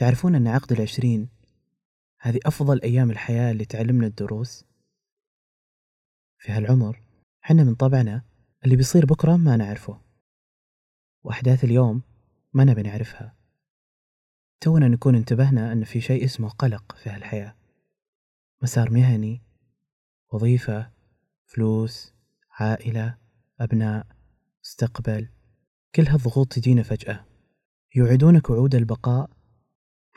تعرفون أن عقد العشرين هذه أفضل أيام الحياة اللي تعلمنا الدروس؟ في هالعمر حنا من طبعنا اللي بيصير بكرة ما نعرفه وأحداث اليوم ما نبي نعرفها. تونا نكون انتبهنا أن في شيء اسمه قلق في هالحياة. مسار مهني وظيفة فلوس عائلة أبناء مستقبل كل هالضغوط تجينا فجأة. يوعدونك وعود البقاء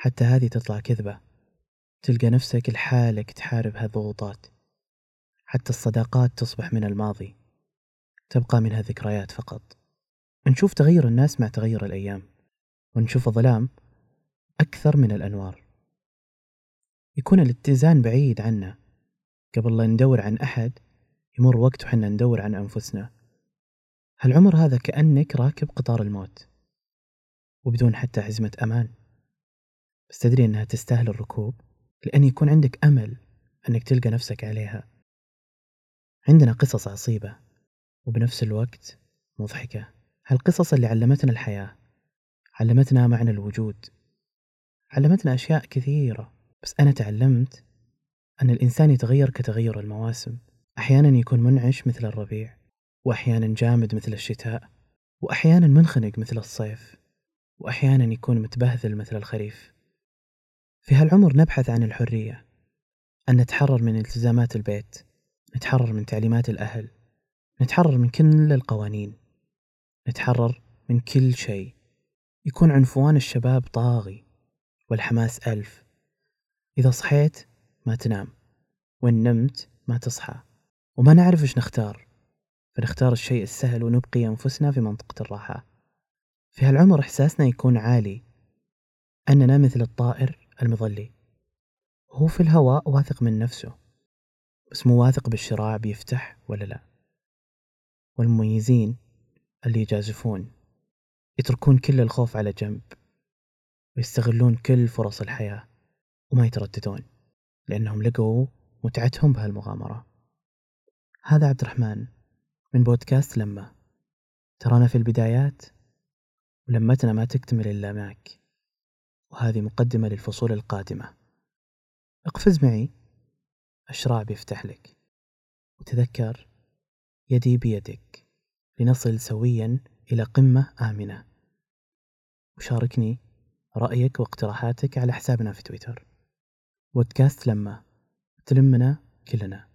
حتى هذه تطلع كذبة. تلقى نفسك لحالك تحارب هالضغوطات. حتى الصداقات تصبح من الماضي. تبقى منها ذكريات فقط. نشوف تغير الناس مع تغير الأيام. ونشوف الظلام أكثر من الأنوار. يكون الاتزان بعيد عنا. قبل لا ندور عن أحد يمر وقت وحنا ندور عن أنفسنا. هالعمر هذا كأنك راكب قطار الموت. وبدون حتى عزمة أمان. بس تدري أنها تستاهل الركوب؟ لأن يكون عندك أمل أنك تلقى نفسك عليها. عندنا قصص عصيبة وبنفس الوقت مضحكة. هالقصص اللي علمتنا الحياة علمتنا معنى الوجود علمتنا أشياء كثيرة. بس أنا تعلمت أن الإنسان يتغير كتغير المواسم. أحيانا يكون منعش مثل الربيع وأحيانا جامد مثل الشتاء وأحيانا منخنق مثل الصيف وأحيانا يكون متبهذل مثل الخريف. في هالعمر نبحث عن الحرية أن نتحرر من التزامات البيت نتحرر من تعليمات الأهل نتحرر من كل القوانين نتحرر من كل شيء. يكون عنفوان الشباب طاغي والحماس ألف. إذا صحيت ما تنام وإن نمت ما تصحى. وما نعرف إيش نختار فنختار الشيء السهل ونبقي أنفسنا في منطقة الراحة. في هالعمر إحساسنا يكون عالي. أننا مثل الطائر المظلي. هو في الهواء واثق من نفسه. بس مو واثق بالشراع بيفتح ولا لا. والمميزين اللي يجازفون يتركون كل الخوف على جنب ويستغلون كل فرص الحياة وما يترددون لأنهم لقوا متعتهم بهالمغامرة. هذا عبد الرحمن من بودكاست لما. ترانا في البدايات ولمتنا ما تكتمل إلا معك. وهذه مقدمة للفصول القادمة. اقفز معي. الشراع بيفتح لك. وتذكر يدي بيدك. لنصل سويا إلى قمة آمنة. وشاركني رأيك واقتراحاتك على حسابنا في تويتر. بودكاست لما. تلمنا كلنا.